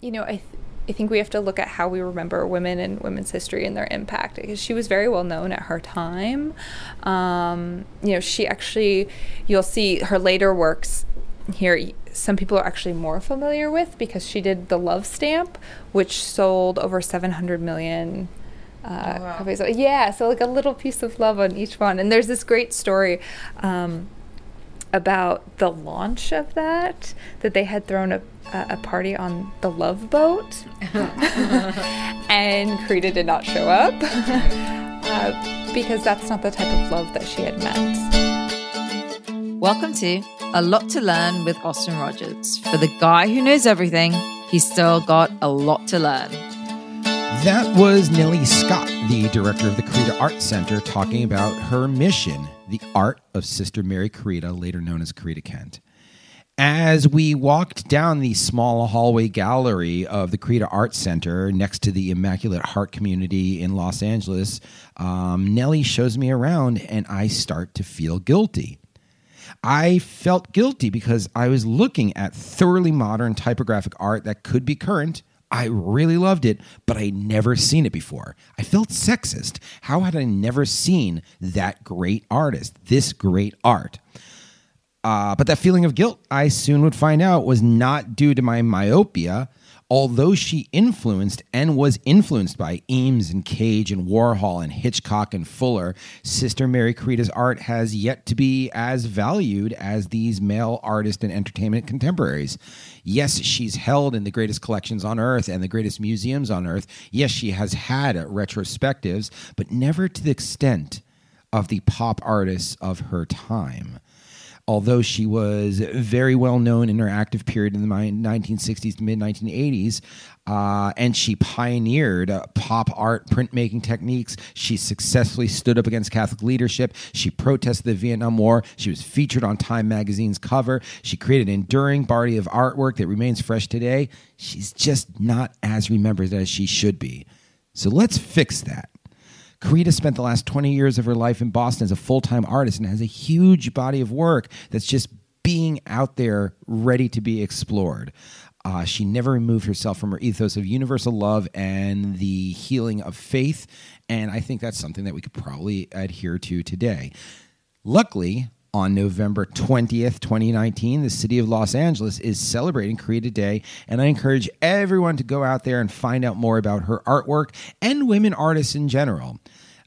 You know, I, th- I think we have to look at how we remember women and women's history and their impact because she was very well known at her time. Um, you know, she actually, you'll see her later works here some people are actually more familiar with because she did the love stamp which sold over 700 million uh, oh, wow. copies. Yeah, so like a little piece of love on each one. And there's this great story um, about the launch of that, that they had thrown a, a party on the love boat. and Corita did not show up uh, because that's not the type of love that she had meant. Welcome to A Lot to Learn with Austin Rogers. For the guy who knows everything, he's still got a lot to learn. That was Nellie Scott, the director of the Corita Art Center, talking about her mission, the art of Sister Mary Corita, later known as Corita Kent. As we walked down the small hallway gallery of the Corita Art Center next to the Immaculate Heart community in Los Angeles, um, Nellie shows me around and I start to feel guilty. I felt guilty because I was looking at thoroughly modern typographic art that could be current I really loved it, but I'd never seen it before. I felt sexist. How had I never seen that great artist, this great art? Uh, but that feeling of guilt, I soon would find out, was not due to my myopia, although she influenced and was influenced by Eames and Cage and Warhol and Hitchcock and Fuller, Sister Mary Corita's art has yet to be as valued as these male artists and entertainment contemporaries. Yes, she's held in the greatest collections on earth and the greatest museums on earth. Yes, she has had retrospectives, but never to the extent of the pop artists of her time although she was very well known in her active period in the 1960s to mid 1980s, uh, and she pioneered uh, pop art printmaking techniques. She successfully stood up against Catholic leadership. She protested the Vietnam War. She was featured on Time magazine's cover. She created an enduring body of artwork that remains fresh today. She's just not as remembered as she should be. So let's fix that. Corita spent the last 20 years of her life in Boston as a full time artist and has a huge body of work that's just being out there ready to be explored. Uh, she never removed herself from her ethos of universal love and the healing of faith. And I think that's something that we could probably adhere to today. Luckily, on November 20th, 2019, the city of Los Angeles is celebrating Corita Day, and I encourage everyone to go out there and find out more about her artwork and women artists in general.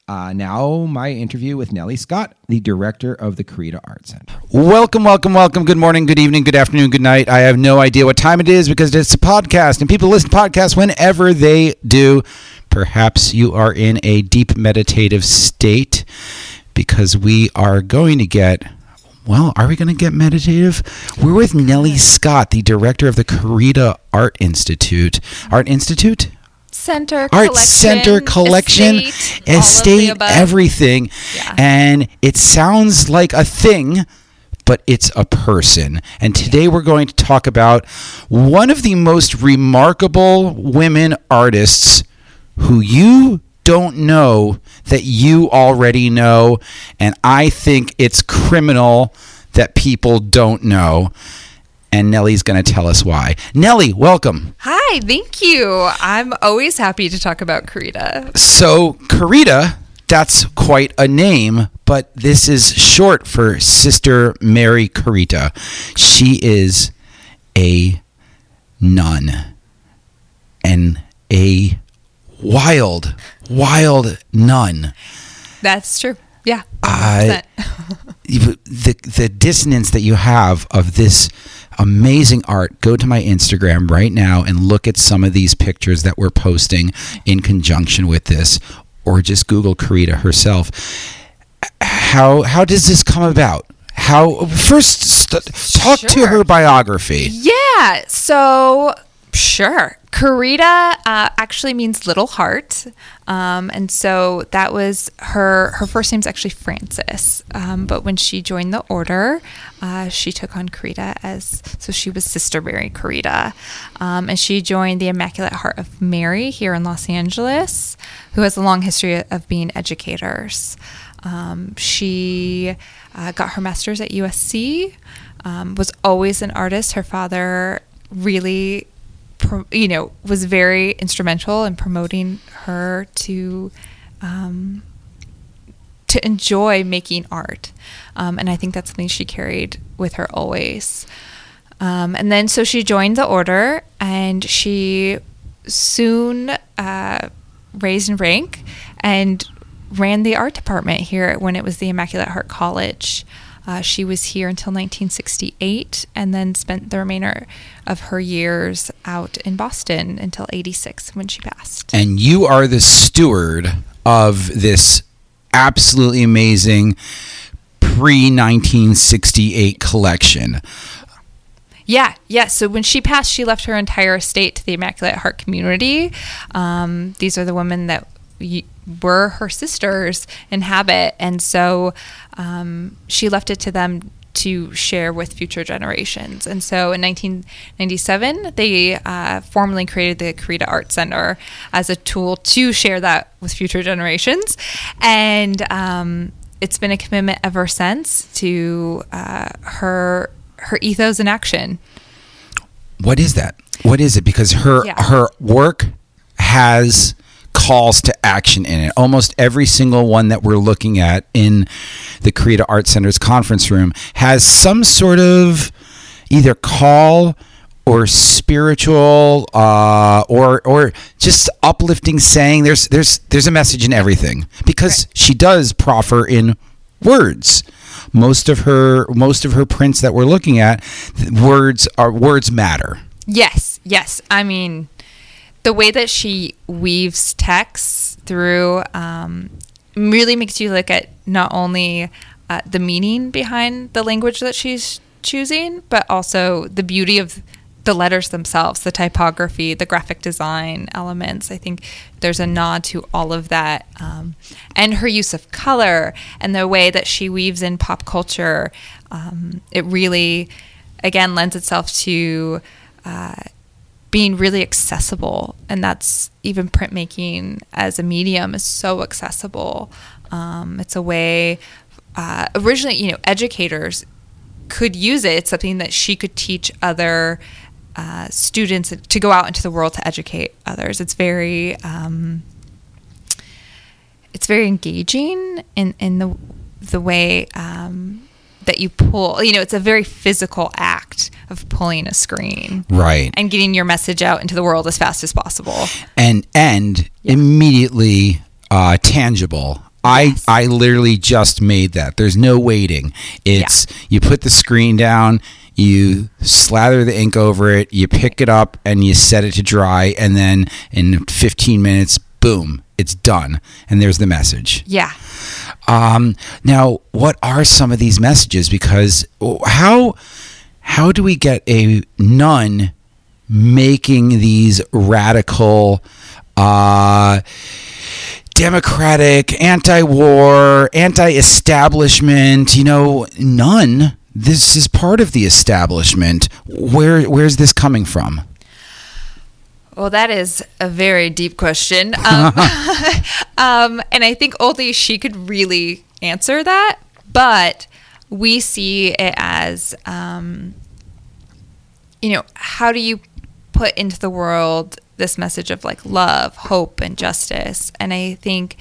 Uh, now, my interview with Nellie Scott, the director of the Corita Art Center. Welcome, welcome, welcome. Good morning, good evening, good afternoon, good night. I have no idea what time it is because it's a podcast, and people listen to podcasts whenever they do. Perhaps you are in a deep meditative state because we are going to get well, are we going to get meditative? We're with Nellie Scott, the director of the Corita Art Institute. Art Institute? Center, art center collection, estate, estate everything. Yeah. And it sounds like a thing, but it's a person. And today we're going to talk about one of the most remarkable women artists who you don't know that you already know. And I think it's criminal that people don't know. And Nellie's going to tell us why. Nellie, welcome. Hi, thank you. I'm always happy to talk about Corita. So, Corita, that's quite a name, but this is short for Sister Mary Corita. She is a nun and a wild, wild nun. That's true. Yeah. Uh, the the dissonance that you have of this amazing art. Go to my Instagram right now and look at some of these pictures that we're posting in conjunction with this, or just Google Corita herself. How how does this come about? How first st- talk sure. to her biography. Yeah. So sure. Corita uh, actually means little heart, um, and so that was her. Her first name's actually Frances, um, but when she joined the order, uh, she took on Corita as so she was Sister Mary Corita, um, and she joined the Immaculate Heart of Mary here in Los Angeles, who has a long history of being educators. Um, she uh, got her master's at USC. Um, was always an artist. Her father really you know, was very instrumental in promoting her to um, to enjoy making art, um, and I think that's something she carried with her always. Um, and then so she joined the order, and she soon uh, raised in rank and ran the art department here when it was the Immaculate Heart College. Uh, she was here until 1968 and then spent the remainder of her years out in Boston until 86 when she passed. And you are the steward of this absolutely amazing pre 1968 collection. Yeah, yeah. So when she passed, she left her entire estate to the Immaculate Heart community. Um, these are the women that were her sisters in habit, and so um, she left it to them to share with future generations. And so in 1997, they uh, formally created the Corita Art Center as a tool to share that with future generations. And um, it's been a commitment ever since to uh, her her ethos in action. What is that? What is it? Because her yeah. her work has calls to action in it. Almost every single one that we're looking at in the Corita Art Center's conference room has some sort of either call or spiritual uh, or or just uplifting saying there's there's there's a message in everything because right. she does proffer in words most of her most of her prints that we're looking at words are words matter yes yes i mean the way that she weaves text through um, really makes you look at not only uh, the meaning behind the language that she's choosing, but also the beauty of the letters themselves, the typography, the graphic design elements. I think there's a nod to all of that. Um, and her use of color and the way that she weaves in pop culture. Um, it really, again, lends itself to. Uh, being really accessible and that's even printmaking as a medium is so accessible. Um, it's a way uh, originally you know educators could use it. It's something that she could teach other uh, students to go out into the world to educate others. It's very um, it's very engaging in, in the the way um, that you pull. You know, it's a very physical act of pulling a screen, right, and getting your message out into the world as fast as possible, and and yeah. immediately uh, tangible. Yes. I I literally just made that. There's no waiting. It's yeah. you put the screen down, you slather the ink over it, you pick it up and you set it to dry and then in 15 minutes boom, it's done and there's the message. Yeah. Um, now, what are some of these messages? Because how how do we get a nun making these radical, uh, democratic, anti-war, anti-establishment? You know, nun. This is part of the establishment. Where where's this coming from? Well, that is a very deep question. Um, um, and I think only she could really answer that. But we see it as, um, you know, how do you put into the world this message of like love, hope, and justice? And I think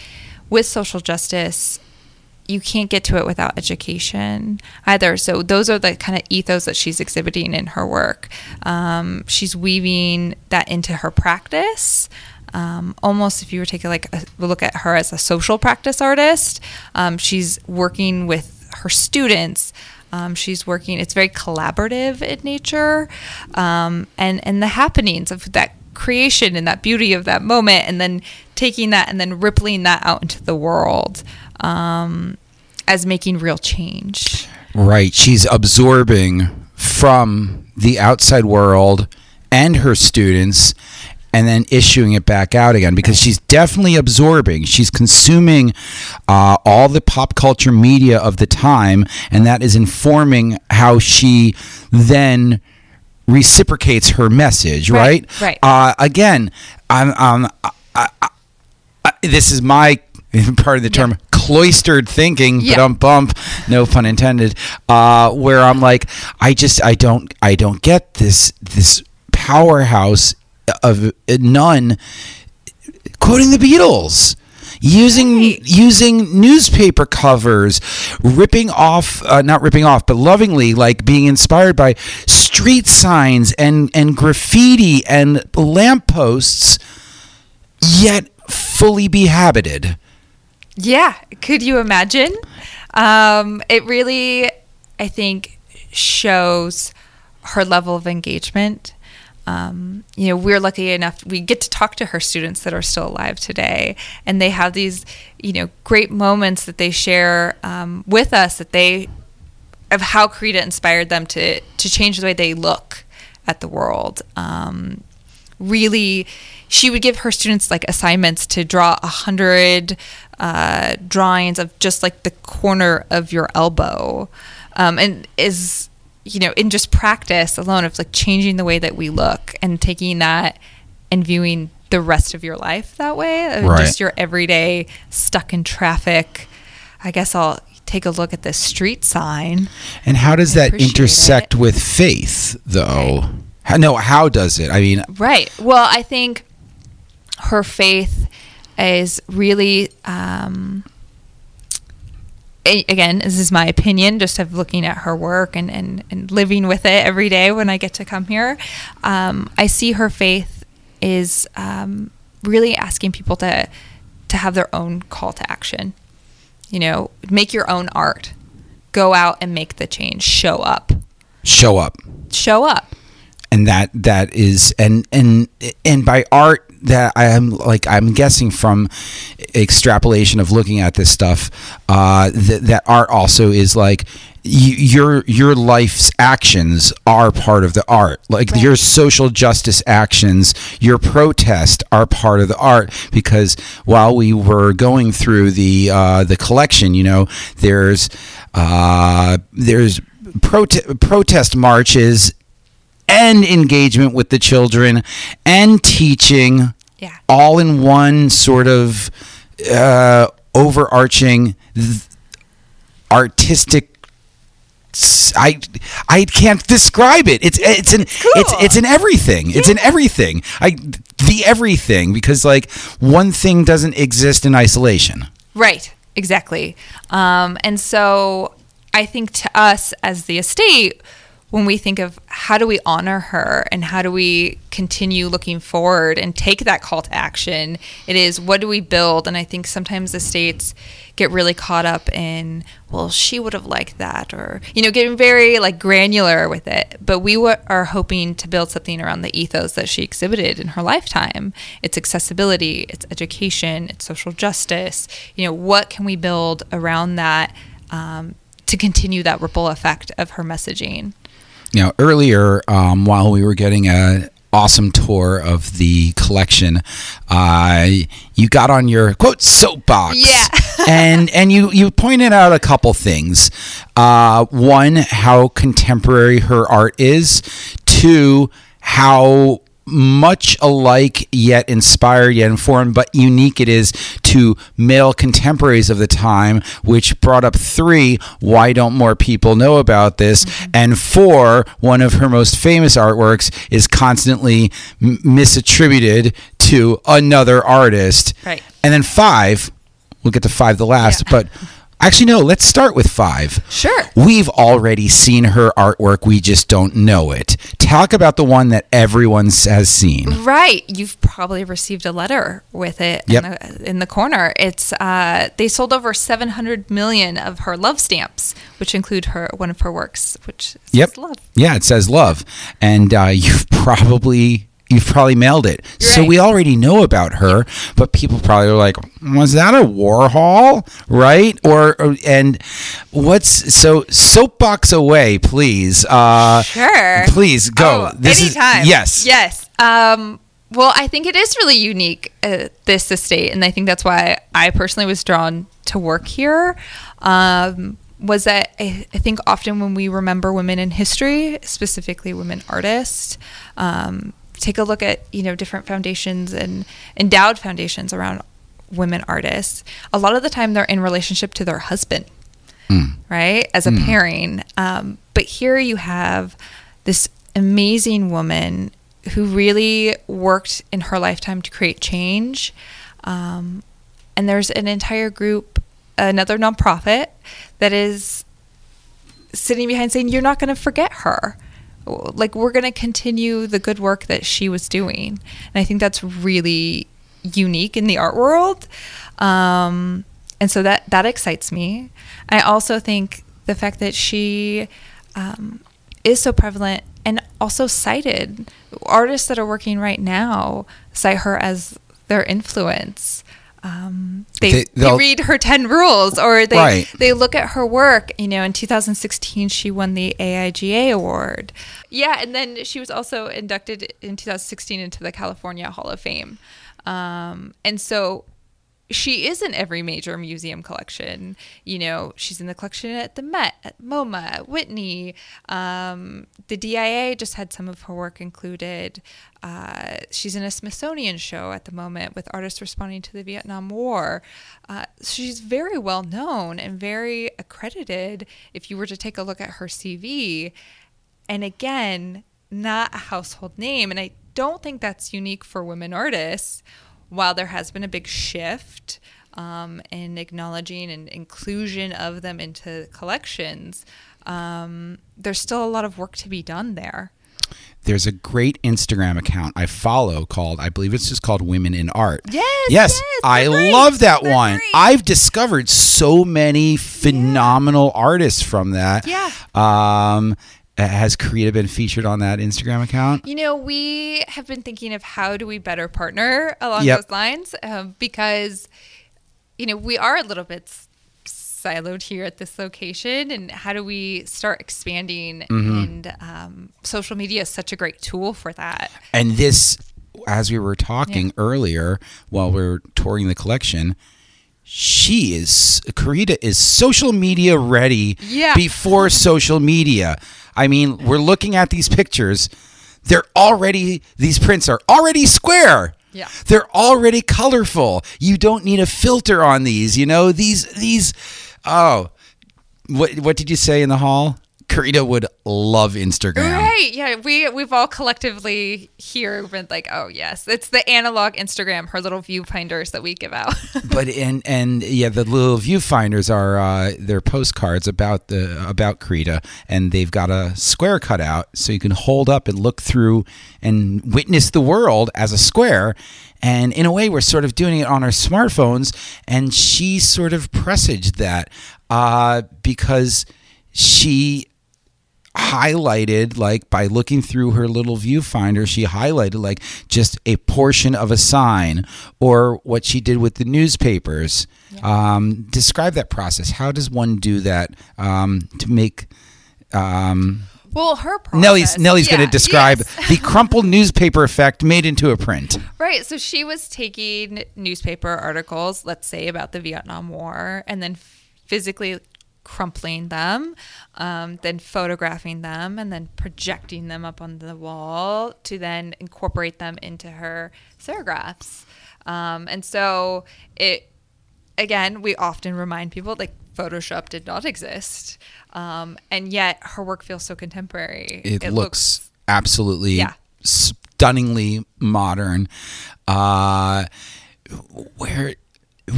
with social justice, you can't get to it without education either. So those are the kind of ethos that she's exhibiting in her work. Um, she's weaving that into her practice. Um, almost if you were taking like a look at her as a social practice artist, um, she's working with her students. Um, she's working. It's very collaborative in nature, um, and and the happenings of that creation and that beauty of that moment, and then taking that and then rippling that out into the world um, as making real change. Right. She's absorbing from the outside world and her students and then issuing it back out again because she's definitely absorbing. She's consuming uh, all the pop culture media of the time, and that is informing how she then reciprocates her message. Right. Right, right. Uh, again, I'm. Um, I, I, I, this is my part of the term cloistered thinking but Yeah. um bump no pun intended uh where i'm like i just i don't i don't get this this powerhouse of nun quoting the beatles using Right. using newspaper covers ripping off uh, not ripping off but lovingly like being inspired by street signs and and graffiti and lampposts yet fully behabited Yeah, could you imagine? Um, it really, I think, shows her level of engagement. Um, you know, we're lucky enough we get to talk to her students that are still alive today, and they have these, you know, great moments that they share um, with us that they of how Corita inspired them to to change the way they look at the world. Um, really, she would give her students like assignments to draw a hundred uh, drawings of just like the corner of your elbow, um, and is you know in just practice alone of like changing the way that we look and taking that and viewing the rest of your life that way, uh, Right. just your everyday stuck in traffic. I guess I'll take a look at this street sign. And how does I that intersect it. with faith, though? How, no, how does it? I mean, Right. Well, I think her faith is really, um, again, this is my opinion, just of looking at her work and, and, and living with it every day when I get to come here. Um, I see her faith is um, really asking people to to have their own call to action. You know, make your own art. Go out and make the change. Show up. show up, Show up. And that that is and and and by art that I am like I'm guessing from extrapolation of looking at this stuff, uh, that that art also is like. You, your your life's actions are part of the art. Like Right. your social justice actions, your protest are part of the art. Because while we were going through the uh, the collection, you know, there's uh, there's prote- protest marches and engagement with the children and teaching Yeah. all in one sort of uh, overarching th- artistic I can't describe it. It's it's it's cool. it's in everything. It's in everything. I the everything because like one thing doesn't exist in isolation. Right, exactly. Um, and so I think to us as the estate, when we think of how do we honor her and how do we continue looking forward and take that call to action, it is what do we build? And I think sometimes estates get really caught up in, well, she would have liked that, or, you know, getting very like granular with it. But we wa- are hoping to build something around the ethos that she exhibited in her lifetime. It's accessibility, it's education, it's social justice. You know, what can we build around that um, to continue that ripple effect of her messaging? Now, earlier, um, while we were getting a awesome tour of the collection, uh, you got on your quote soapbox. Yeah. and and you you pointed out a couple things. Uh, one, how contemporary her art is. Two, how much alike yet inspired yet informed but unique it is to male contemporaries of the time which brought up three why don't more people know about this mm-hmm. and four one of her most famous artworks is constantly m- misattributed to another artist Right. and then five we'll get to five the last Yeah. but actually no let's start with five Sure. We've already seen her artwork, we just don't know it. Talk about the one that everyone has seen. Right. You've probably received a letter with it Yep. in, the, in the corner. It's uh, they sold over 700 million of her love stamps, which include her one of her works, which says Yep. love. Yeah, it says love. And uh, you've probably you've probably mailed it. so right. we already know about her, but people probably are like, was that a Warhol? Right? Or, or and what's so soapbox away, please. Uh, Sure. Please go. Oh, this anytime. is yes. Yes. Um, well, I think it is really unique, uh, this estate, and I think that's why I personally was drawn to work here. Um, was that I, I think often when we remember women in history, specifically women artists, um, take a look at you know different foundations and endowed foundations around women artists. A lot of the time, they're in relationship to their husband right, as a pairing. Um, but here you have this amazing woman who really worked in her lifetime to create change. Um, and there's an entire group, another nonprofit, that is sitting behind saying, You're not going to forget her. Like, we're going to continue the good work that she was doing. And I think that's really unique in the art world. Um, and so that, that excites me. I also think the fact that she um, is so prevalent and also cited. Artists that are working right now cite her as their influence. Um, they, They- they, read her 10 rules or they, Right. they look at her work. You know, in 2016, she won the AIGA award. Yeah, and then she was also inducted in 2016 into the California Hall of Fame. Um, and so she is in every major museum collection. You know, she's in the collection at the Met, at MoMA, at Whitney. Um, the DIA just had some of her work included. Uh, she's in a Smithsonian show at the moment with artists responding to the Vietnam War. Uh, she's very well known and very accredited if you were to take a look at her CV. And again, not a household name. And I don't think that's unique for women artists. While there has been a big shift um, in acknowledging and inclusion of them into collections, um, there's still a lot of work to be done there. There's a great Instagram account I follow called, I believe it's just called Women in Art. Yes, Yes. yes, I great. love that They're one. great. I've discovered so many phenomenal artists from that. Yeah. Um, has Corita been featured on that Instagram account? You know, we have been thinking of how do we better partner along Yep. those lines um, because, you know, we are a little bit siloed here at this location, and how do we start expanding? And um, social media is such a great tool for that. And this, as we were talking earlier while we are touring the collection, she is Corita is social media ready Yeah. before social media. I mean, we're looking at these pictures. They're already these prints are already square. Yeah. They're already colorful. You don't need a filter on these, you know? These these oh what what did you say in the hall? Corita would love Instagram. Right. Yeah. We we've all collectively here been like, oh yes, it's the analog Instagram, her little viewfinders that we give out. but and and yeah, the little viewfinders are uh, they're postcards about the about Corita, and they've got a square cut out so you can hold up and look through and witness the world as a square. And in a way, we're sort of doing it on our smartphones, and she sort of presaged that uh, because she highlighted like by looking through her little viewfinder she highlighted like just a portion of a sign or what she did with the newspapers um, describe that process how does one do that um, to make um, well, her process, Nellie's Nellie's going to describe yes. the crumpled newspaper effect made into a print. Right. So she was taking newspaper articles, let's say about the Vietnam War, and then physically crumpling them, um, then photographing them, and then projecting them up on the wall to then incorporate them into her serigraphs. Um, and so it, again, we often remind people like Photoshop did not exist. Um, and yet her work feels so contemporary. It, looks, absolutely Yeah. stunningly modern. Uh, where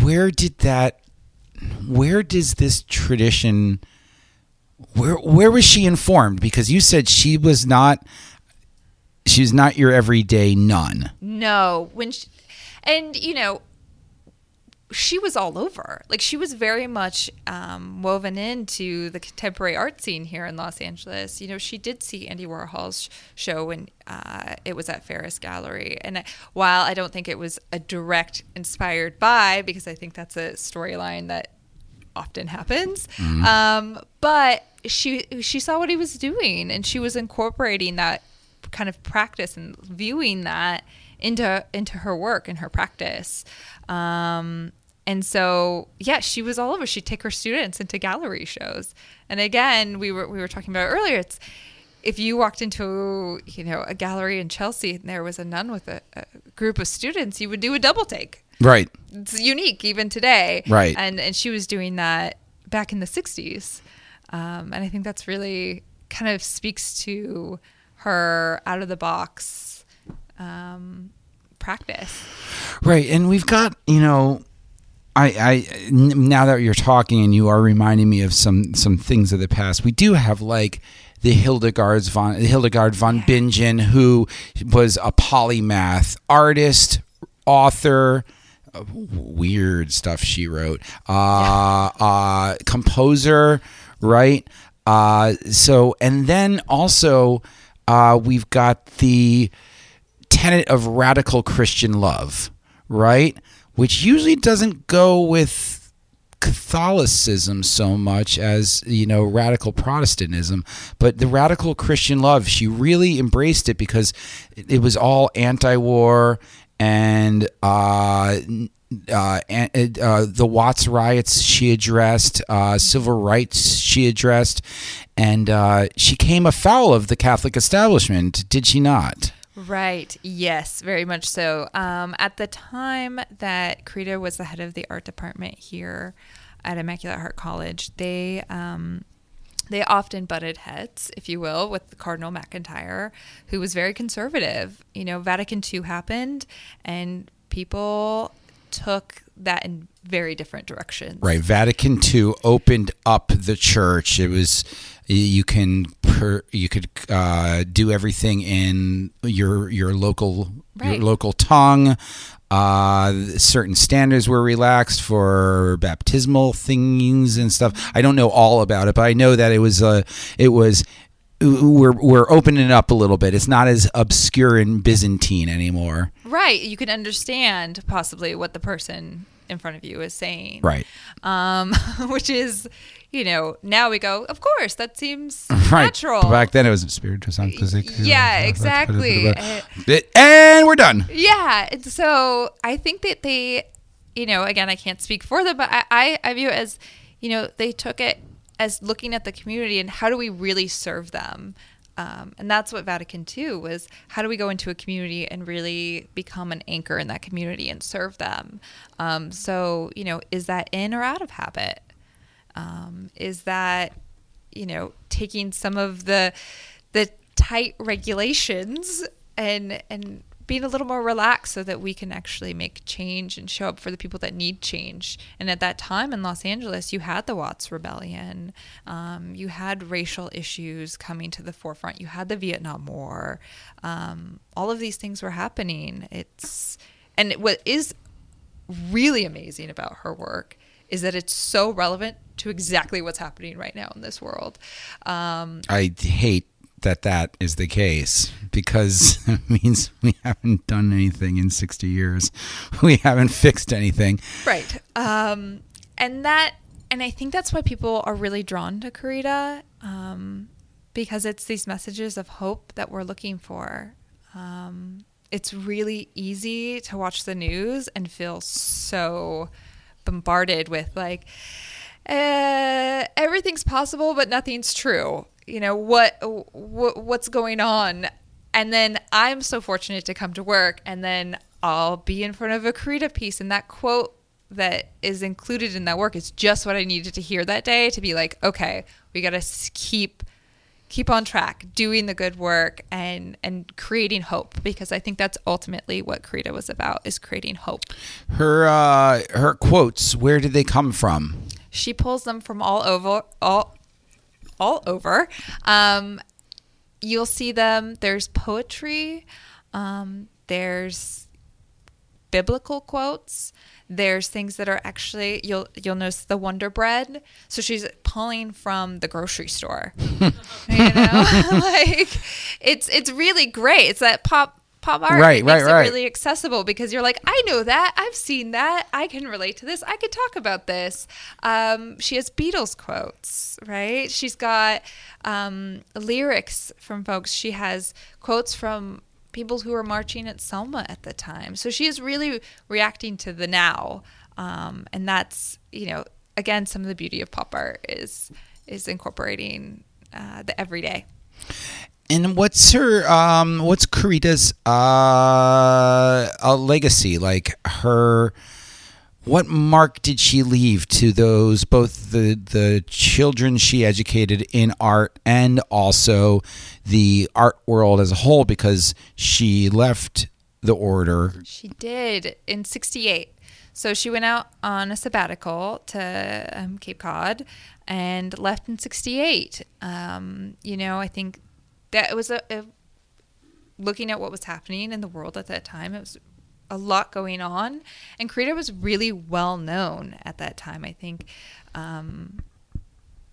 where did that where does this tradition where where was she informed? Because you said she was not she's not your everyday nun. No, when she, and you know, she was all over. Like she was very much um, woven into the contemporary art scene here in Los Angeles. You know, she did see Andy Warhol's show when uh, it was at Ferus Gallery. And while I don't think it was a direct inspired by, because I think that's a storyline that often happens, um, but she she saw what he was doing, and she was incorporating that kind of practice and viewing that into into her work and her practice. Um, and so, yeah, she was all over. She'd take her students into gallery shows. And again, we were we were talking about it earlier. It's if you walked into you know a gallery in Chelsea and there was a nun with a, a group of students, you would do a double take. Right. It's unique even today. Right. And and she was doing that back in the '60s, um, and I think that's really kind of speaks to her out of the box um, practice. Right, and we've got you know, I, I now that you're talking and you are reminding me of some some things of the past. We do have like the Hildegard's von Hildegard von Bingen, who was a polymath artist, author. uh, Weird stuff she wrote. Uh, uh, composer, right? Uh, so, and then also, uh, we've got the tenet of radical Christian love, right? Which usually doesn't go with Catholicism so much as, you know, radical Protestantism. But the radical Christian love, she really embraced it because it was all anti war and, uh, uh, and, uh, the Watts riots she addressed, uh, civil rights she addressed, and uh, she came afoul of the Catholic establishment, did she not? Right. Yes, very much so. Um, at the time that Corita was the head of the art department here at Immaculate Heart College, they um, they often butted heads, if you will, with Cardinal McIntyre, who was very conservative. You know, Vatican II happened, and people took that in very different directions. Right. Vatican II opened up the church. It was you can per, you could uh, do everything in your your local Right. your local tongue. Uh, certain standards were relaxed for baptismal things and stuff. I don't know all about it, but I know that it was uh, it was we're we're opening it up a little bit. It's not as obscure and Byzantine anymore. Right. You can understand possibly what the person in front of you is saying. Right. Um, which is, you know, now we go, of course, that seems Right. natural. Back then it was spiritual sanctification. Yeah, exactly. And we're done. Yeah. And so I think that they, you know, again, I can't speak for them, but I, I, I view it as, you know, they took it as looking at the community and how do we really serve them? Um, and that's what Vatican II was. How do we go into a community and really become an anchor in that community and serve them? Um, so, you know, is that in or out of habit? Um, is that, you know, taking some of the the tight regulations and and being a little more relaxed so that we can actually make change and show up for the people that need change. And at that time in Los Angeles, you had the Watts Rebellion, um, you had racial issues coming to the forefront, you had the Vietnam War. Um, all of these things were happening. It's and what is really amazing about her work is that it's so relevant to exactly what's happening right now in this world. Um, I hate that that is the case because it means we haven't done anything in 60 years. We haven't fixed anything. right. Um, and that, and I think that's why people are really drawn to Corita um, because it's these messages of hope that we're looking for. Um, it's really easy to watch the news and feel so bombarded with like, uh, everything's possible, but nothing's true. You know what, what what's going on, and then I'm so fortunate to come to work, and then I'll be in front of a Corita piece, and that quote that is included in that work is just what I needed to hear that day to be like, okay, we got to keep keep on track, doing the good work, and and creating hope, because I think that's ultimately what Corita was about, is creating hope. Her uh, her quotes, where did they come from? she pulls them from all over all all over um, you'll see them there's poetry um, there's biblical quotes there's things that are actually you'll you'll notice the wonder bread so she's pulling from the grocery store you know like it's it's really great it's that pop pop art. Right, it makes right, it right. really accessible because you're like, I know that, I've seen that, I can relate to this, I could talk about this. Um, she has Beatles quotes, right? She's got um, lyrics from folks. She has quotes from people who were marching at Selma at the time. So she is really reacting to the now, um, and that's you know again some of the beauty of pop art is is incorporating uh, the everyday. And what's her um what's Corita's uh legacy like her what mark did she leave to those both the the children she educated in art and also the art world as a whole because she left the order She did in 68. So she went out on a sabbatical to um, Cape Cod and left in 68. Um, you know, I think that was a, a looking at what was happening in the world at that time. It was a lot going on, and Corita was really well known at that time. I think. Um,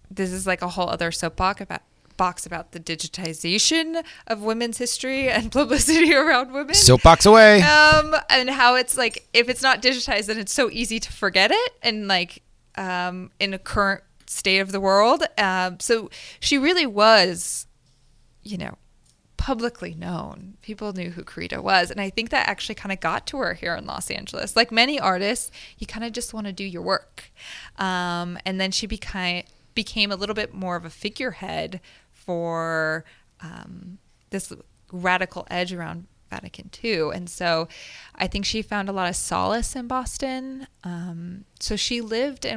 this is like a whole other soapbox about box about the digitization of women's history and publicity around women. Soapbox away. Um and how it's like if it's not digitized then it's so easy to forget it and like um in a current state of the world. Um so she really was you know publicly known people knew who Corita was and i think that actually kind of got to her here in los angeles like many artists you kind of just want to do your work um and then she became became a little bit more of a figurehead for um, this radical edge around Vatican II. And so I think she found a lot of solace in Boston. Um, so she lived and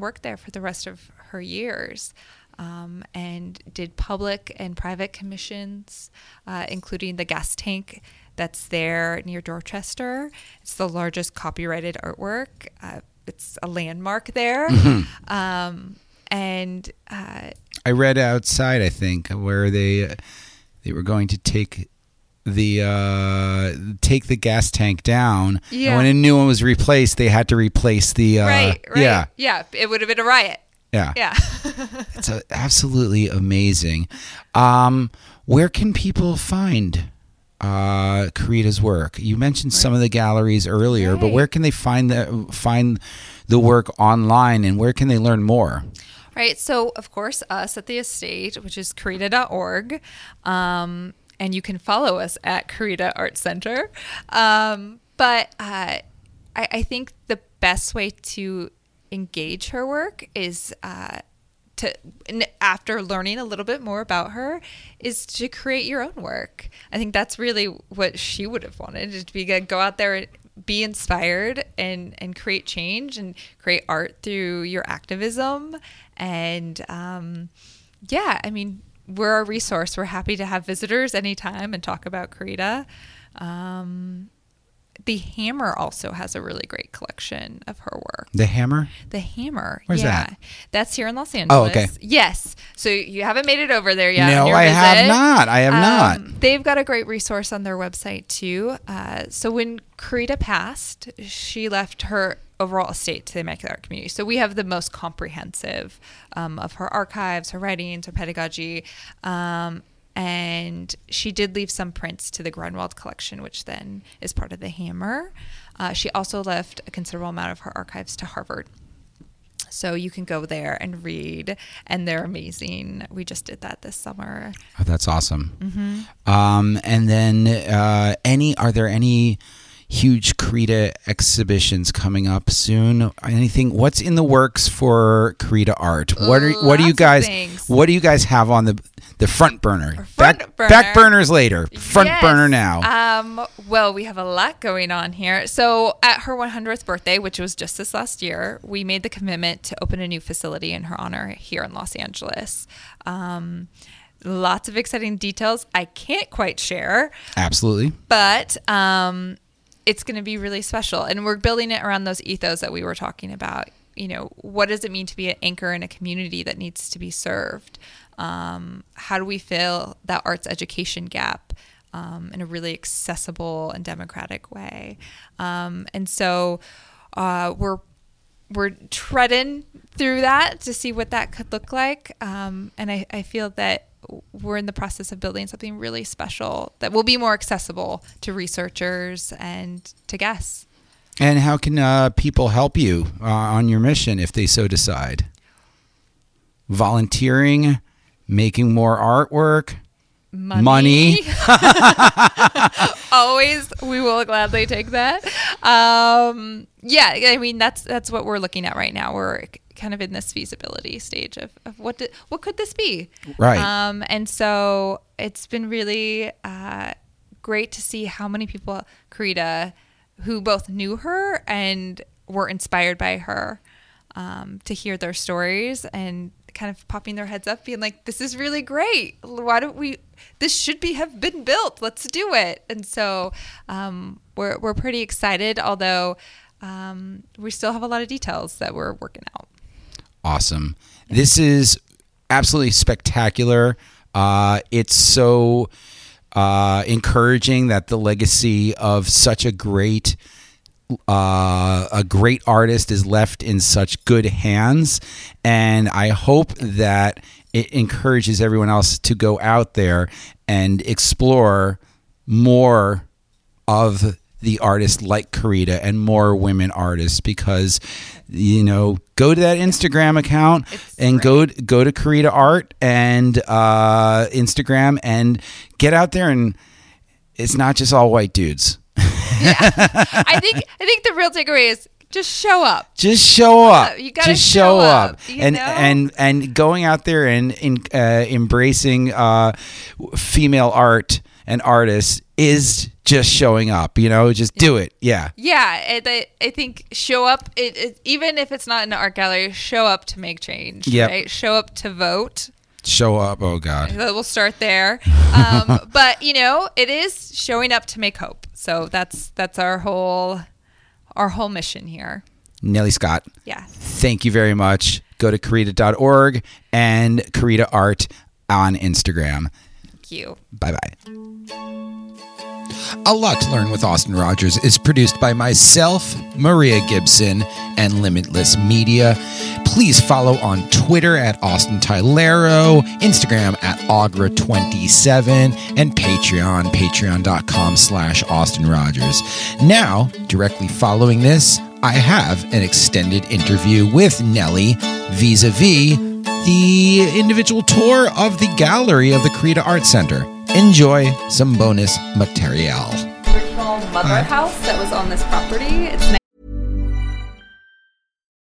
Worked there for the rest of her years. Um, and did public and private commissions, uh, including the gas tank that's there near Dorchester. It's the largest copyrighted artwork. Uh, it's a landmark there. Um, and uh, I read outside, I think, where they they were going to take the uh, take the gas tank down. Yeah. And when a new one was replaced, they had to replace the uh, right, right, yeah yeah, it would have been a riot. yeah Yeah. It's a, absolutely amazing. Um, where can people find uh, Corita's work? You mentioned some of the galleries earlier, but where can they find the find the work online, and where can they learn more? Right. So, of course, us at the estate, which is Corita.org. Um, and you can follow us at Corita Art Center. Um, but uh, I, I think the best way to engage her work is uh, to, after learning a little bit more about her, is to create your own work. I think that's really what she would have wanted is to be go out there and be inspired and and create change and create art through your activism and um, yeah i mean we're a resource we're happy to have visitors anytime and talk about Corita. um, the hammer also has a really great collection of her work The Hammer. the Hammer. Where's yeah. that? That's here in Los Angeles. Oh, okay. Yes. So you haven't made it over there yet. No, I have not. I have not. Um, They've got a great resource on their website too. Uh, so when Corita passed, she left her overall estate to the Immaculate Art Community. So we have the most comprehensive um, of her archives, her writings, her pedagogy. Um, and she did leave some prints to the Grunwald collection, which then is part of the Hammer. Uh, she also left a considerable amount of her archives to Harvard. So you can go there and read, and they're amazing. We just did that this summer. Oh, that's awesome. Um, and then uh, any are there any huge Corita exhibitions coming up soon? Anything? What's in the works for Corita art? What are what do you guys what do you guys have on the the front burner? Front back burner. back burners later. Front Yes. burner now. Um, well, we have a lot going on here. So, at her 100th birthday, which was just this last year, we made the commitment to open a new facility in her honor here in Los Angeles. Um, lots of exciting details I can't quite share, Absolutely. but um, it's going to be really special. And we're building it around those ethos that we were talking about. You know, what does it mean to be an anchor in a community that needs to be served? Um, how do we fill that arts education gap um, in a really accessible and democratic way? Um, and so uh, we're we're treading through that to see what that could look like. Um, and I, I feel that we're in the process of building something really special that will be more accessible to researchers and to guests. And how can uh, people help you uh, on your mission if they so decide? Volunteering, making more artwork, money. Always, we will gladly take that. Um, yeah, I mean that's that's what we're looking at right now. We're kind of in this feasibility stage of, of what did, what could this be, Right. Um, and so it's been really uh, great to see how many people, Corita, who both knew her and were inspired by her, um, to hear their stories and kind of popping their heads up, being like, "This is really great. Why don't we? This should be have been built. Let's do it." And so um, we're we're pretty excited, although um, we still have a lot of details that we're working out. Awesome. This is absolutely spectacular. Uh, it's so uh, encouraging that the legacy of such a great uh, a great artist is left in such good hands, and I hope that it encourages everyone else to go out there and explore more of the artists like Corita and more women artists because you know go to that Instagram account and go go to Corita Art and uh, Instagram and get out there and it's not just all white dudes. I think I think the real takeaway is just show up. Just show up. You gotta just show, show up, up, and know? and and going out there and in, uh, embracing uh, female art and artist is just showing up. You know, just do it. Yeah. Yeah, it, I, I think show up. It, it, even if it's not in an art gallery, show up to make change. Yep. Right? Show up to vote. Show up. Oh God. We'll start there. Um, but you know, it is showing up to make hope. So that's that's our whole our whole mission here. Nellie Scott. Yeah. Thank you very much. Go to Corita.org and Corita Art on Instagram. You. Bye bye. A Lot to Learn with Austin Rogers is produced by myself, Maria Gibson, and Limitless Media. Please follow on Twitter at Austin Tylero, Instagram at Agra27, and Patreon, patreon.com slash Austin Rogers. Now, directly following this, I have an extended interview with Nellie vis-a-vis the individual tour of the gallery of the Corita Art Center. Enjoy some bonus material. Original mother house that was on this property. It's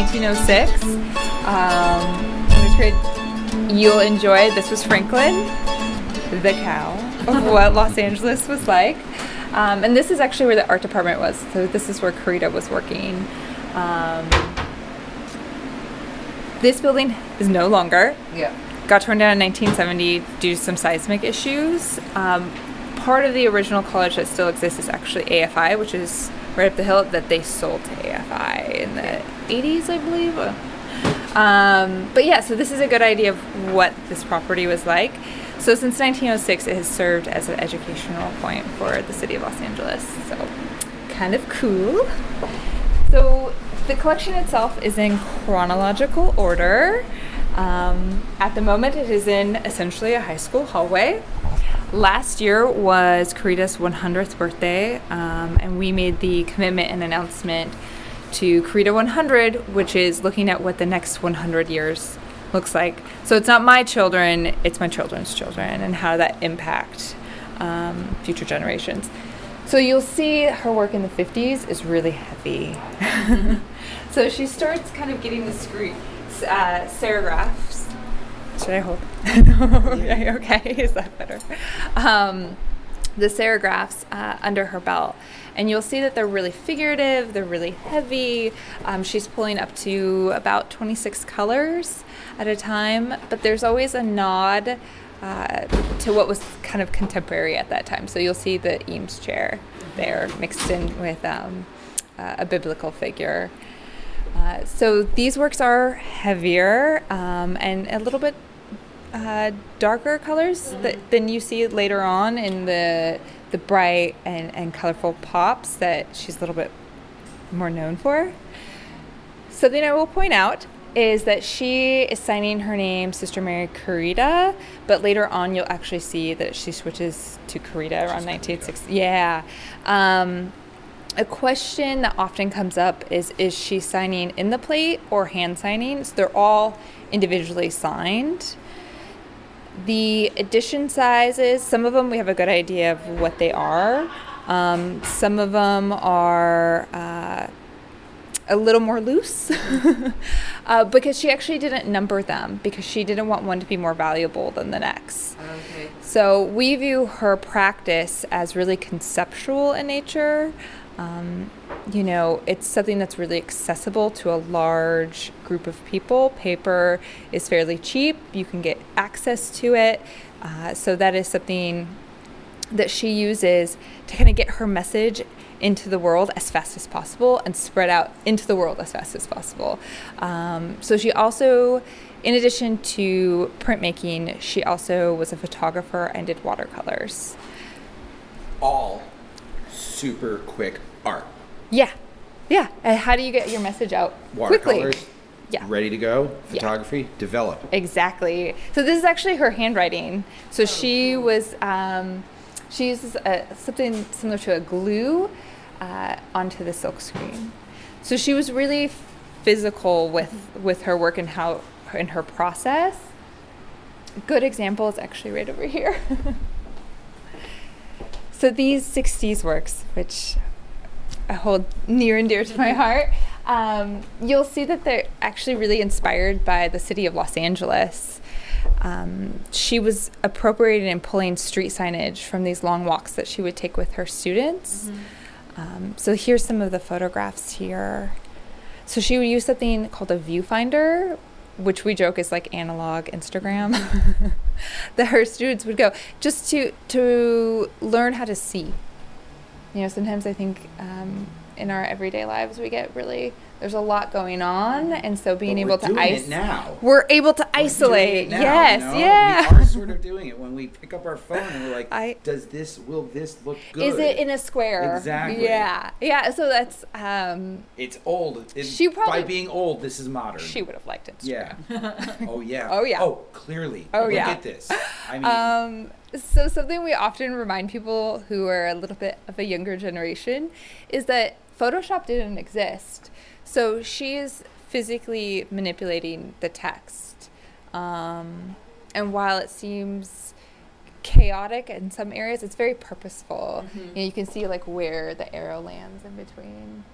1906. Um. You'll enjoy. This was Franklin, the cow of what Los Angeles was like. Um, and this is actually where the art department was. So this is where Karita was working. Um, this building is no longer. Yeah. Got torn down in 1970 due to some seismic issues. Um, part of the original college that still exists is actually AFI, which is right up the hill that they sold to AFI in the 80s, I believe. Um, but yeah, so this is a good idea of what this property was like. So since 1906, it has served as an educational point for the city of Los Angeles. So kind of cool. So the collection itself is in chronological order. Um, at the moment, it is in essentially a high school hallway. Last year was Corita's 100th birthday, um, and we made the commitment and announcement to Corita 100, which is looking at what the next 100 years looks like. So it's not my children, it's my children's children, and how that impact um, future generations. So you'll see her work in the 50s is really heavy. so she starts kind of getting the screen, uh, serigraphs. Should I hold? okay, okay, is that better? Um, the serigraphs uh, under her belt. And you'll see that they're really figurative, they're really heavy. Um, she's pulling up to about 26 colors at a time, but there's always a nod uh, to what was kind of contemporary at that time. So you'll see the Eames chair there mixed in with um, uh, a biblical figure. Uh, so these works are heavier um, and a little bit uh, darker colors mm-hmm. that, than you see later on in the the bright and, and colorful pops that she's a little bit more known for. Something I will point out is that she is signing her name Sister Mary Corita, but later on you'll actually see that she switches to Corita around 1960. Yeah. Um, a question that often comes up is is she signing in the plate or hand signing? So they're all individually signed. The edition sizes, some of them we have a good idea of what they are. Um, some of them are uh, a little more loose uh, because she actually didn't number them because she didn't want one to be more valuable than the next. Okay. So we view her practice as really conceptual in nature. Um, you know, it's something that's really accessible to a large group of people. Paper is fairly cheap, you can get access to it. Uh, so, that is something that she uses to kind of get her message into the world as fast as possible and spread out into the world as fast as possible. Um, so, she also, in addition to printmaking, she also was a photographer and did watercolors. All super quick art. Yeah, yeah. And how do you get your message out quickly? Yeah. Ready to go. Photography. Yeah. Develop. Exactly. So this is actually her handwriting. So she was. Um, she uses a, something similar to a glue uh, onto the silk screen. So she was really physical with with her work and how in her process. A good example is actually right over here. so these 60s works, which I hold near and dear to my heart, um, you'll see that they're actually really inspired by the city of Los Angeles. Um, she was appropriating and pulling street signage from these long walks that she would take with her students. Mm-hmm. Um, so here's some of the photographs here. So she would use something called a viewfinder, which we joke is like analog Instagram, that her students would go just to to learn how to see you know, sometimes I think um, in our everyday lives we get really there's a lot going on, and so being able to isolate now, we're able to isolate. Now, yes, you know? yeah. We are sort of doing it when we pick up our phone and we're like, I, "Does this? Will this look good? Is it in a square? Exactly. Yeah, yeah. So that's um. It's old. It's, she probably by being old, this is modern. She would have liked it. Yeah. oh yeah. Oh yeah. Oh, clearly. Oh look yeah. Look at this. I mean. Um, so something we often remind people who are a little bit of a younger generation is that Photoshop didn't exist. So she is physically manipulating the text. Um, and while it seems chaotic in some areas, it's very purposeful. Mm-hmm. You, know, you, can see like where the arrow lands in between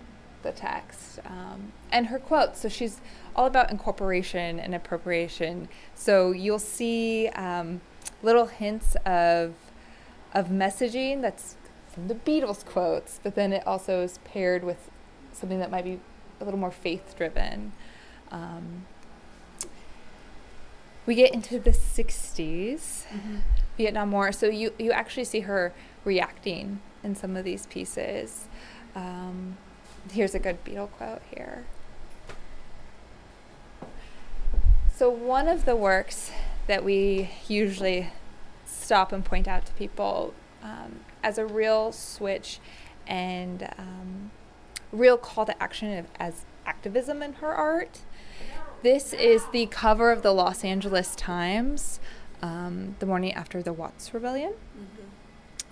the text. Um, and her quotes, so she's all about incorporation and appropriation. So you'll see um, little hints of of messaging that's from the Beatles quotes, but then it also is paired with something that might be a little more faith driven. Um, we get into the 60s, mm-hmm. Vietnam War. So you, you actually see her reacting in some of these pieces. Um, here's a good Beatle quote here. So, one of the works that we usually stop and point out to people um, as a real switch and um, real call to action of, as activism in her art. This is the cover of the Los Angeles Times um, the morning after the Watts Rebellion.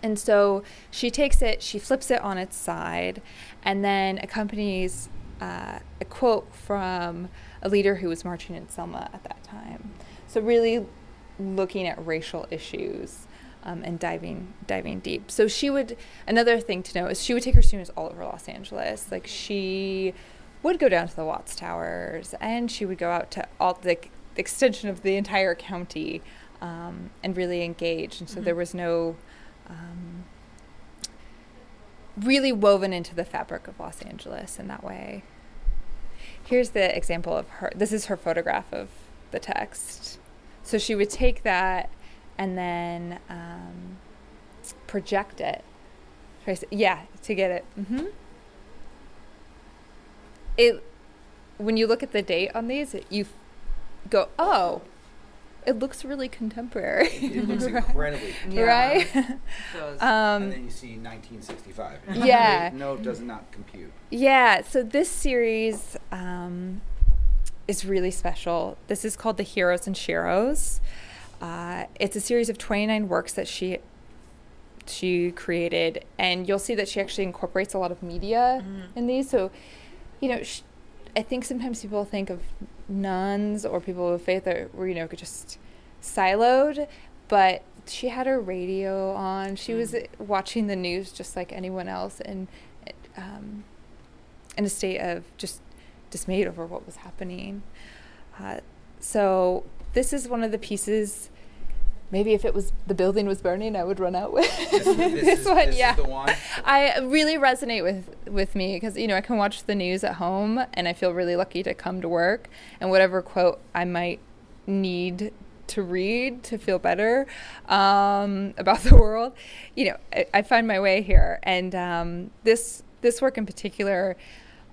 And so she takes it, she flips it on its side, and then accompanies uh, a quote from a leader who was marching in Selma at that time. So really looking at racial issues um, and diving diving deep. So she would another thing to know is she would take her students all over Los Angeles. Like she would go down to the Watts Towers and she would go out to all the, extension of the entire county um, and really engage. And so there was no um, really woven into the fabric of Los Angeles in that way. Here's the example of her. This is her photograph of the text. So she would take that and then um, project it. Try to- Yeah, to get it. hmm It when you look at the date on these, you go, oh, it looks really contemporary. It looks Right. incredibly. right? Does. and um, then you see 1965. Yeah. no, it does not compute. yeah. So this series um, is really special. This is called The Heroes and Sheroes. Uh, it's a series of 29 works that she she created, and you'll see that she actually incorporates a lot of media in these. So, you know, sh- I think sometimes people think of nuns or people of faith that were, you know, just siloed, but she had her radio on. She was uh, watching the news just like anyone else, and um, in a state of just dismayed over what was happening. Uh, so this is one of the pieces. Maybe if it was the building was burning, I would run out with This, this, this is, one. this yeah, one. I really resonate with with me because you know I can watch the news at home and I feel really lucky to come to work and whatever quote I might need to read to feel better um, about the world, you know, I, I find my way here. And um, this this work in particular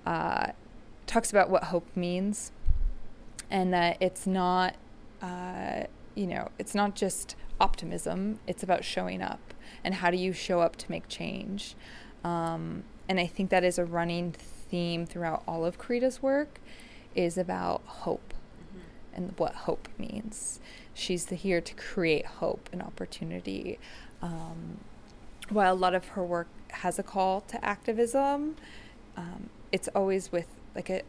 uh, talks about what hope means, and that it's not, uh, you know, it's not just optimism. It's about showing up, and how do you show up to make change. Um, and I think that is a running theme throughout all of Corita's work, is about hope and what hope means. She's the, here to create hope and opportunity. Um, while a lot of her work has a call to activism, um, it's always with like a,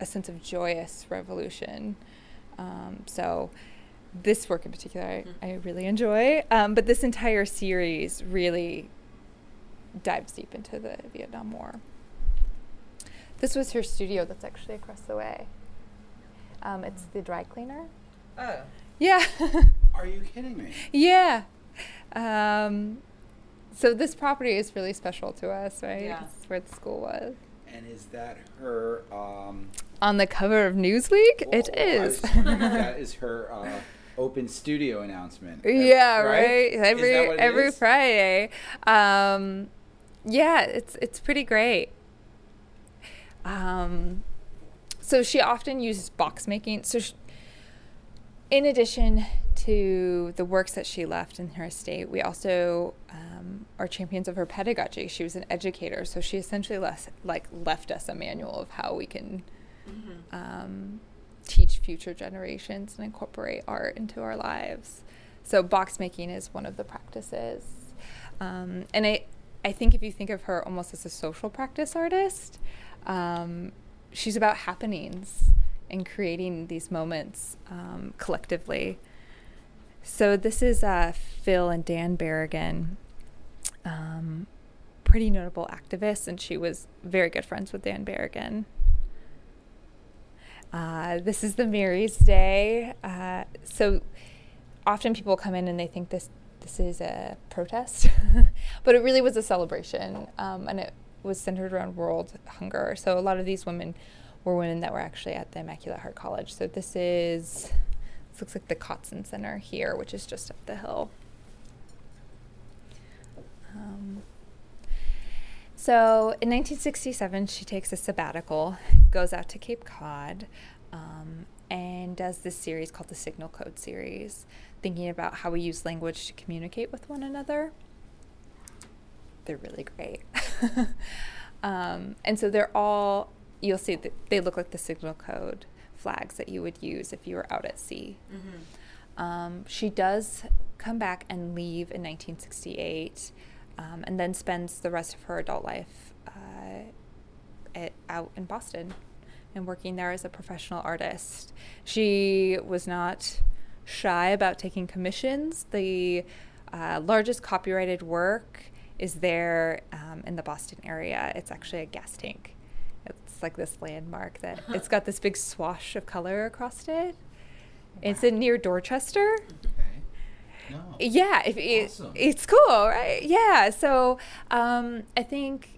a sense of joyous revolution. Um, so this work in particular, I, I really enjoy. Um, but this entire series really dives deep into the Vietnam War. This was her studio that's actually across the way. Um, it's the dry cleaner. Oh. Yeah. Are you kidding me? yeah. Um, so this property is really special to us, right? Yeah. It's where the school was. And is that her? Um, On the cover of Newsweek, it oh, I is. was wondering if that is her uh, open studio announcement. yeah, right? right. Is Every that what it every is? Friday. Um, yeah, it's it's pretty great. Um, so she often uses box making. So, sh in addition to the works that she left in her estate, we also um, are champions of her pedagogy. She was an educator, so she essentially left like left us a manual of how we can um, teach future generations and incorporate art into our lives. So box making is one of the practices, um, and I I think if you think of her almost as a social practice artist, um, she's about happenings and creating these moments um, collectively. So this is uh, Phil and Dan Berrigan, um, pretty notable activists, and she was very good friends with Dan Berrigan. Uh, this is the Mary's Day. Uh, so often people come in and they think this this is a protest, but it really was a celebration, um, and it was centered around world hunger. So a lot of these women were women that were actually at the Immaculate Heart College. So this is this looks like the Kotzen Center here, which is just up the hill. Um, So in 1967, she takes a sabbatical, goes out to Cape Cod, um, and does this series called the Signal Code series, thinking about how we use language to communicate with one another. They're really great. um, and so they're all, you'll see that they look like the Signal Code flags that you would use if you were out at sea. Mm-hmm. Um, she does come back and leave in 1968 um, and then spends the rest of her adult life uh, at, out in Boston and working there as a professional artist. She was not shy about taking commissions. The uh, largest copyrighted work is there um, in the Boston area. It's actually a gas tank. It's like this landmark that it's got this big swash of color across it. Wow. It's in near Dorchester. No. Yeah, if awesome. it, it's cool, right? Yeah. So um, I think,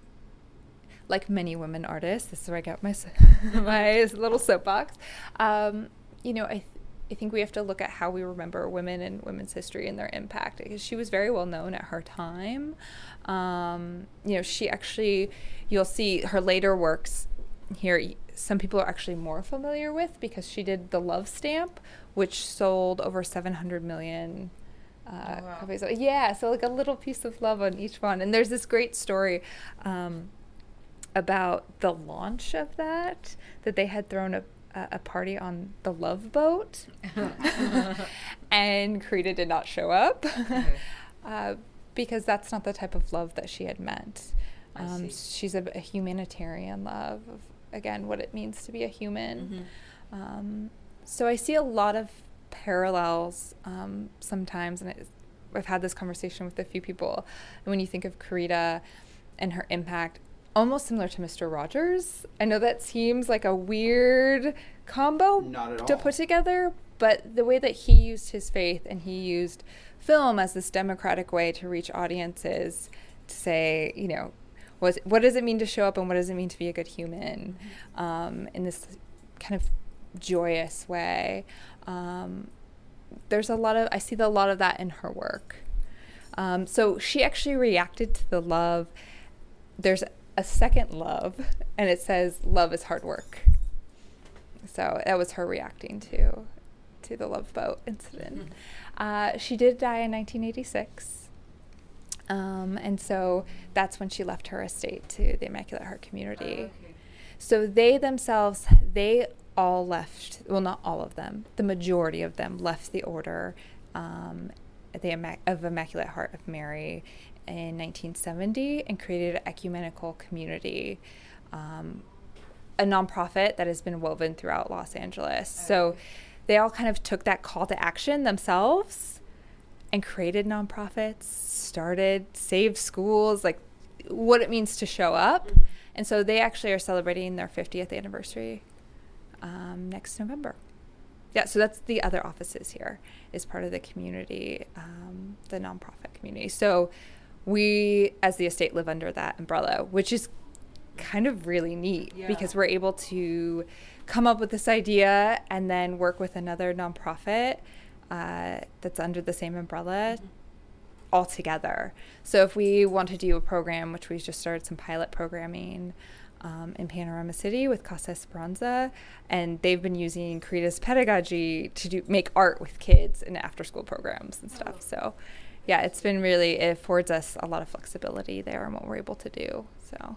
like many women artists, this is where I got my my little soapbox. Um, you know, I. Th- I think we have to look at how we remember women and women's history and their impact because she was very well known at her time. Um, you know, she actually, you'll see her later works here. Some people are actually more familiar with because she did the Love Stamp, which sold over 700 million uh, oh, wow. copies. Yeah, so like a little piece of love on each one. And there's this great story um, about the launch of that, that they had thrown a, a party on the Love Boat, and Corita did not show up uh, because that's not the type of love that she had meant. Um, she's a, a, humanitarian love of again what it means to be a human. Mm-hmm. Um, so I see a lot of parallels um, sometimes, and it, I've had this conversation with a few people. And when you think of Corita and her impact, almost similar to Mr. Rogers. I know that seems like a weird combo to all. put together, but the way that he used his faith and he used film as this democratic way to reach audiences to say, you know, what, what does it mean to show up and what does it mean to be a good human mm-hmm. um, in this kind of joyous way um, there's a lot of I see the, a lot of that in her work. Um, so she actually reacted to the love. There's a second love, and it says love is hard work. So that was her reacting to to the love boat incident. Uh, she did die in 1986. Um, and so that's when she left her estate to the Immaculate Heart community. Oh, okay. So they themselves, they all left, well, not all of them, the majority of them left the order um, the of Immaculate Heart of Mary in 1970 and created an ecumenical community, um, a nonprofit that has been woven throughout Los Angeles. So they all kind of took that call to action themselves and created nonprofits, started, saved schools, like what it means to show up. Mm-hmm. And so they actually are celebrating their 50th anniversary um, next November. Yeah, so that's the other offices here is part of the community, um, the nonprofit community. So we, as the estate, live under that umbrella, which is kind of really neat yeah. because we're able to come up with this idea and then work with another nonprofit uh, that's under the same umbrella mm-hmm. all together. So if we want to do a program, which we just started some pilot programming um, in Panorama City with Casa Esperanza, and they've been using Corita's pedagogy to do make art with kids in after school programs and stuff. So, yeah, it's been really it affords us a lot of flexibility there and what we're able to do. So,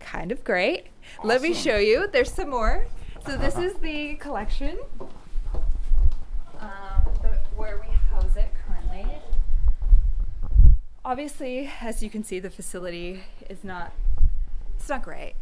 kind of great. Awesome. Let me show you. There's some more. So this is the collection um, the, where we house it currently. Obviously, as you can see, the facility is not it's not great,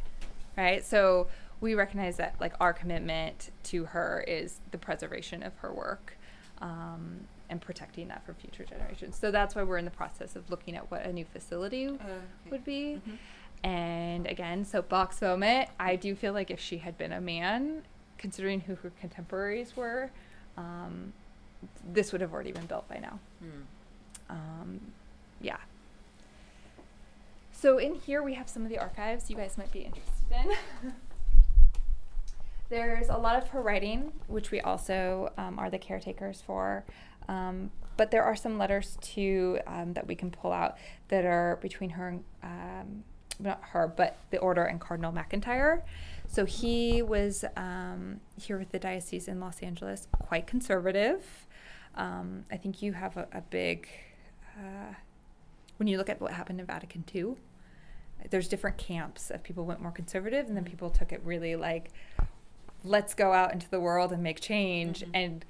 right? So we recognize that like our commitment to her is the preservation of her work um, and protecting that for future generations. So that's why we're in the process of looking at what a new facility uh, okay. would be. Mm-hmm. And again, soapbox moment. I do feel like if she had been a man, considering who her contemporaries were, um, this would have already been built by now. Mm. Um, yeah, so in here we have some of the archives you guys might be interested in. There's a lot of her writing, which we also um, are the caretakers for. Um, but there are some letters too um, that we can pull out that are between her um, not her, but the order and Cardinal McIntyre. So he was um, here with the diocese in Los Angeles, quite conservative. Um, I think you have a, a big, uh, when you look at what happened in Vatican II, there's different camps of people went more conservative, and then people took it really like, let's go out into the world and make change. And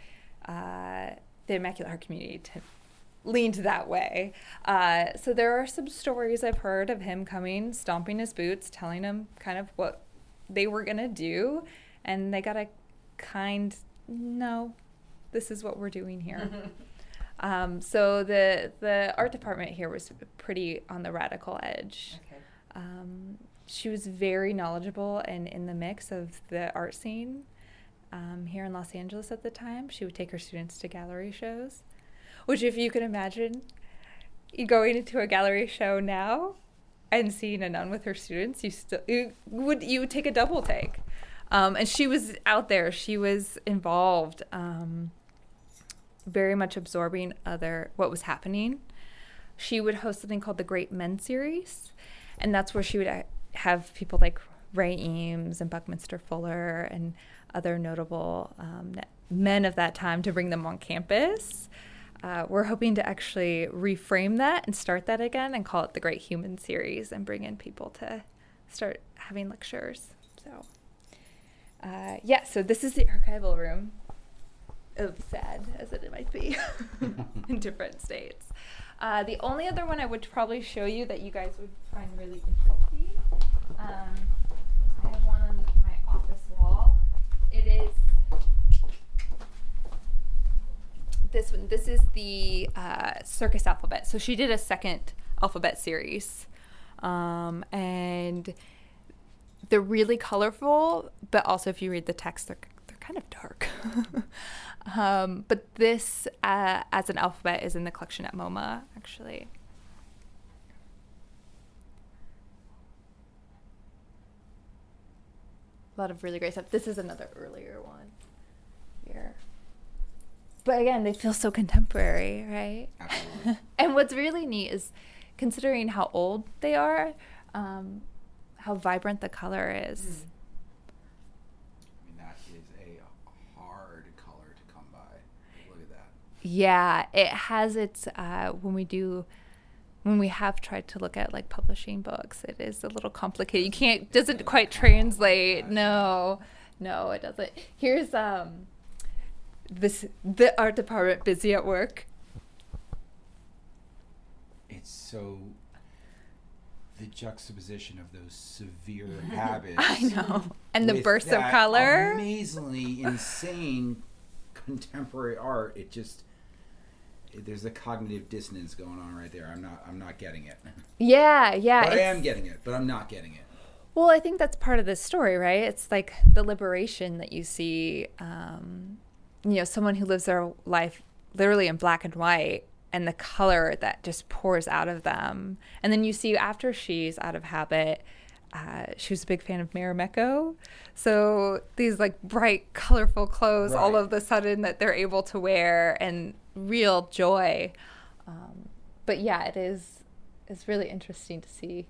uh, the Immaculate Heart community t- leaned that way. Uh, so there are some stories I've heard of him coming, stomping his boots, telling them kind of what they were going to do. And they got a kind, no, this is what we're doing here. um, so the, the art department here was pretty on the radical edge. Okay. Um, she was very knowledgeable and in the mix of the art scene um, here in Los Angeles at the time. She would take her students to gallery shows, which, if you can imagine, going into a gallery show now and seeing a nun with her students, you still you would you would take a double take. Um, and she was out there. She was involved, um, very much absorbing other what was happening. She would host something called the Great Men Series, and that's where she would have people like Ray Eames and Buckminster Fuller and other notable um, men of that time to bring them on campus. Uh, we're hoping to actually reframe that and start that again and call it the Great Human Series and bring in people to start having lectures. So, uh, yeah, so this is the archival room, of sad as it might be in different states. Uh, the only other one I would probably show you that you guys would find really interesting, um, I have one on my office wall. It is this one. This is the uh, circus alphabet. So she did a second alphabet series, um, and they're really colorful. But also, if you read the text, they're they're kind of dark. um, but this, uh, as an alphabet, is in the collection at MoMA, actually. A lot of really great stuff. This is another earlier one here. But again, they feel so contemporary, right? Absolutely. and what's really neat is considering how old they are, um, how vibrant the color is. I mean, that is a hard color to come by. Look at that. Yeah, it has its uh, when we do when we have tried to look at like publishing books, it is a little complicated. You can't doesn't quite translate. No, no, it doesn't. Here's um this the art department busy at work. It's so the juxtaposition of those severe habits. I know, and the bursts of color. Amazingly insane contemporary art. It just there's a cognitive dissonance going on right there. I'm not I'm not getting it. Yeah, yeah. But I am getting it, but I'm not getting it. Well, I think that's part of the story, right? It's like the liberation that you see, um, you know, someone who lives their life literally in black and white and the color that just pours out of them. And then you see after she's out of habit, uh, she was a big fan of Marimekko. So these like bright, colorful clothes all of the sudden that they're able to wear and real joy. Um, but yeah, it is, it's really interesting to see.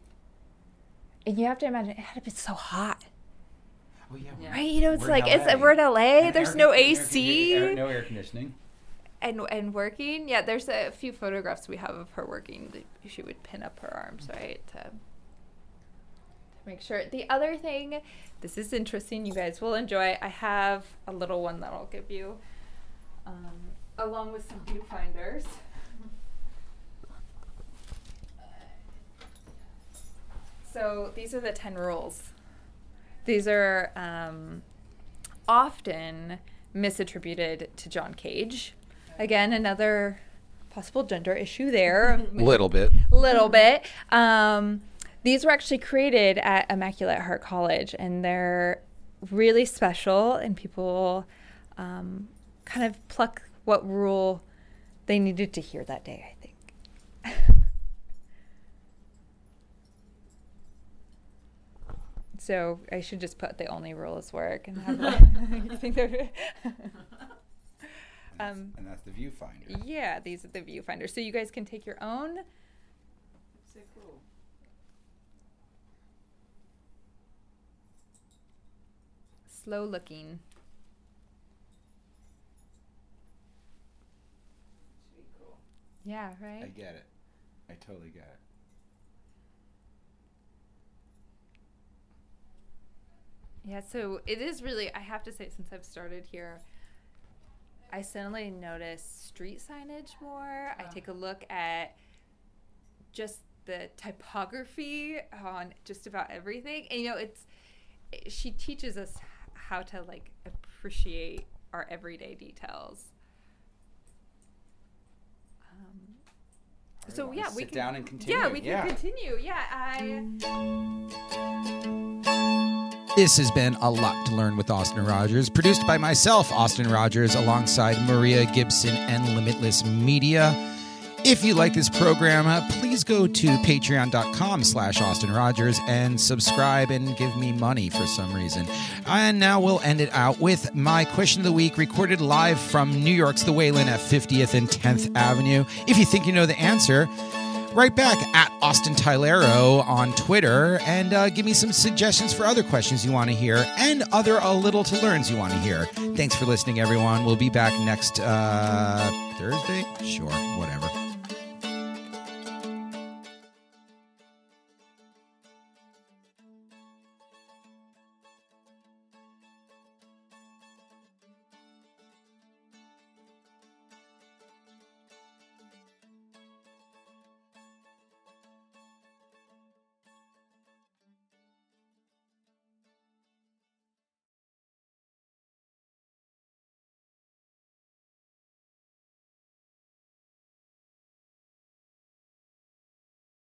And you have to imagine it had to be so hot. Oh yeah, we're- Right, you know, it's we're like it's we're in LA. And there's air no con- air- AC air- no air conditioning. and and working. Yeah, there's a few photographs we have of her working. She would pin up her arms, right, to to make sure. The other thing, this is interesting. You guys will enjoy. I have a little one that I'll give you, um, along with some viewfinders. So these are the 10 rules. These are um, often misattributed to John Cage. Again, another possible gender issue there. Little bit. little bit. Um, these were actually created at Immaculate Heart College, and they're really special. And people um, kind of pluck what rule they needed to hear that day, I think. so I should just put the only rule is work and have you think they're. Um, and that's the viewfinder. Yeah, these are the viewfinders, So you guys can take your own. So cool. Slow looking. Yeah, right. I get it. I totally get it. Yeah, so it is really, I have to say, since I've started here, I suddenly notice street signage more. I ah. take a look at just the typography on just about everything. And, you know, it's, she teaches us how to like appreciate our everyday details. So wanna yeah, we sit can down and continue. Yeah, we can Yeah. continue. Yeah, I. This has been A Lot to Learn with Austin Rogers, produced by myself, Austin Rogers, alongside Maria Gibson and Limitless Media. If you like this program, uh, please go to patreon.com slash Austin Rogers and subscribe and give me money for some reason. And now we'll end it out with my question of the week, recorded live from New York's The Wayland at 50th and 10th Avenue. If you think you know the answer, right back at Austin Tylero on Twitter and uh, give me some suggestions for other questions you want to hear and other a little to learns you want to hear. Thanks for listening, everyone. We'll be back next uh, Thursday. Sure, whatever.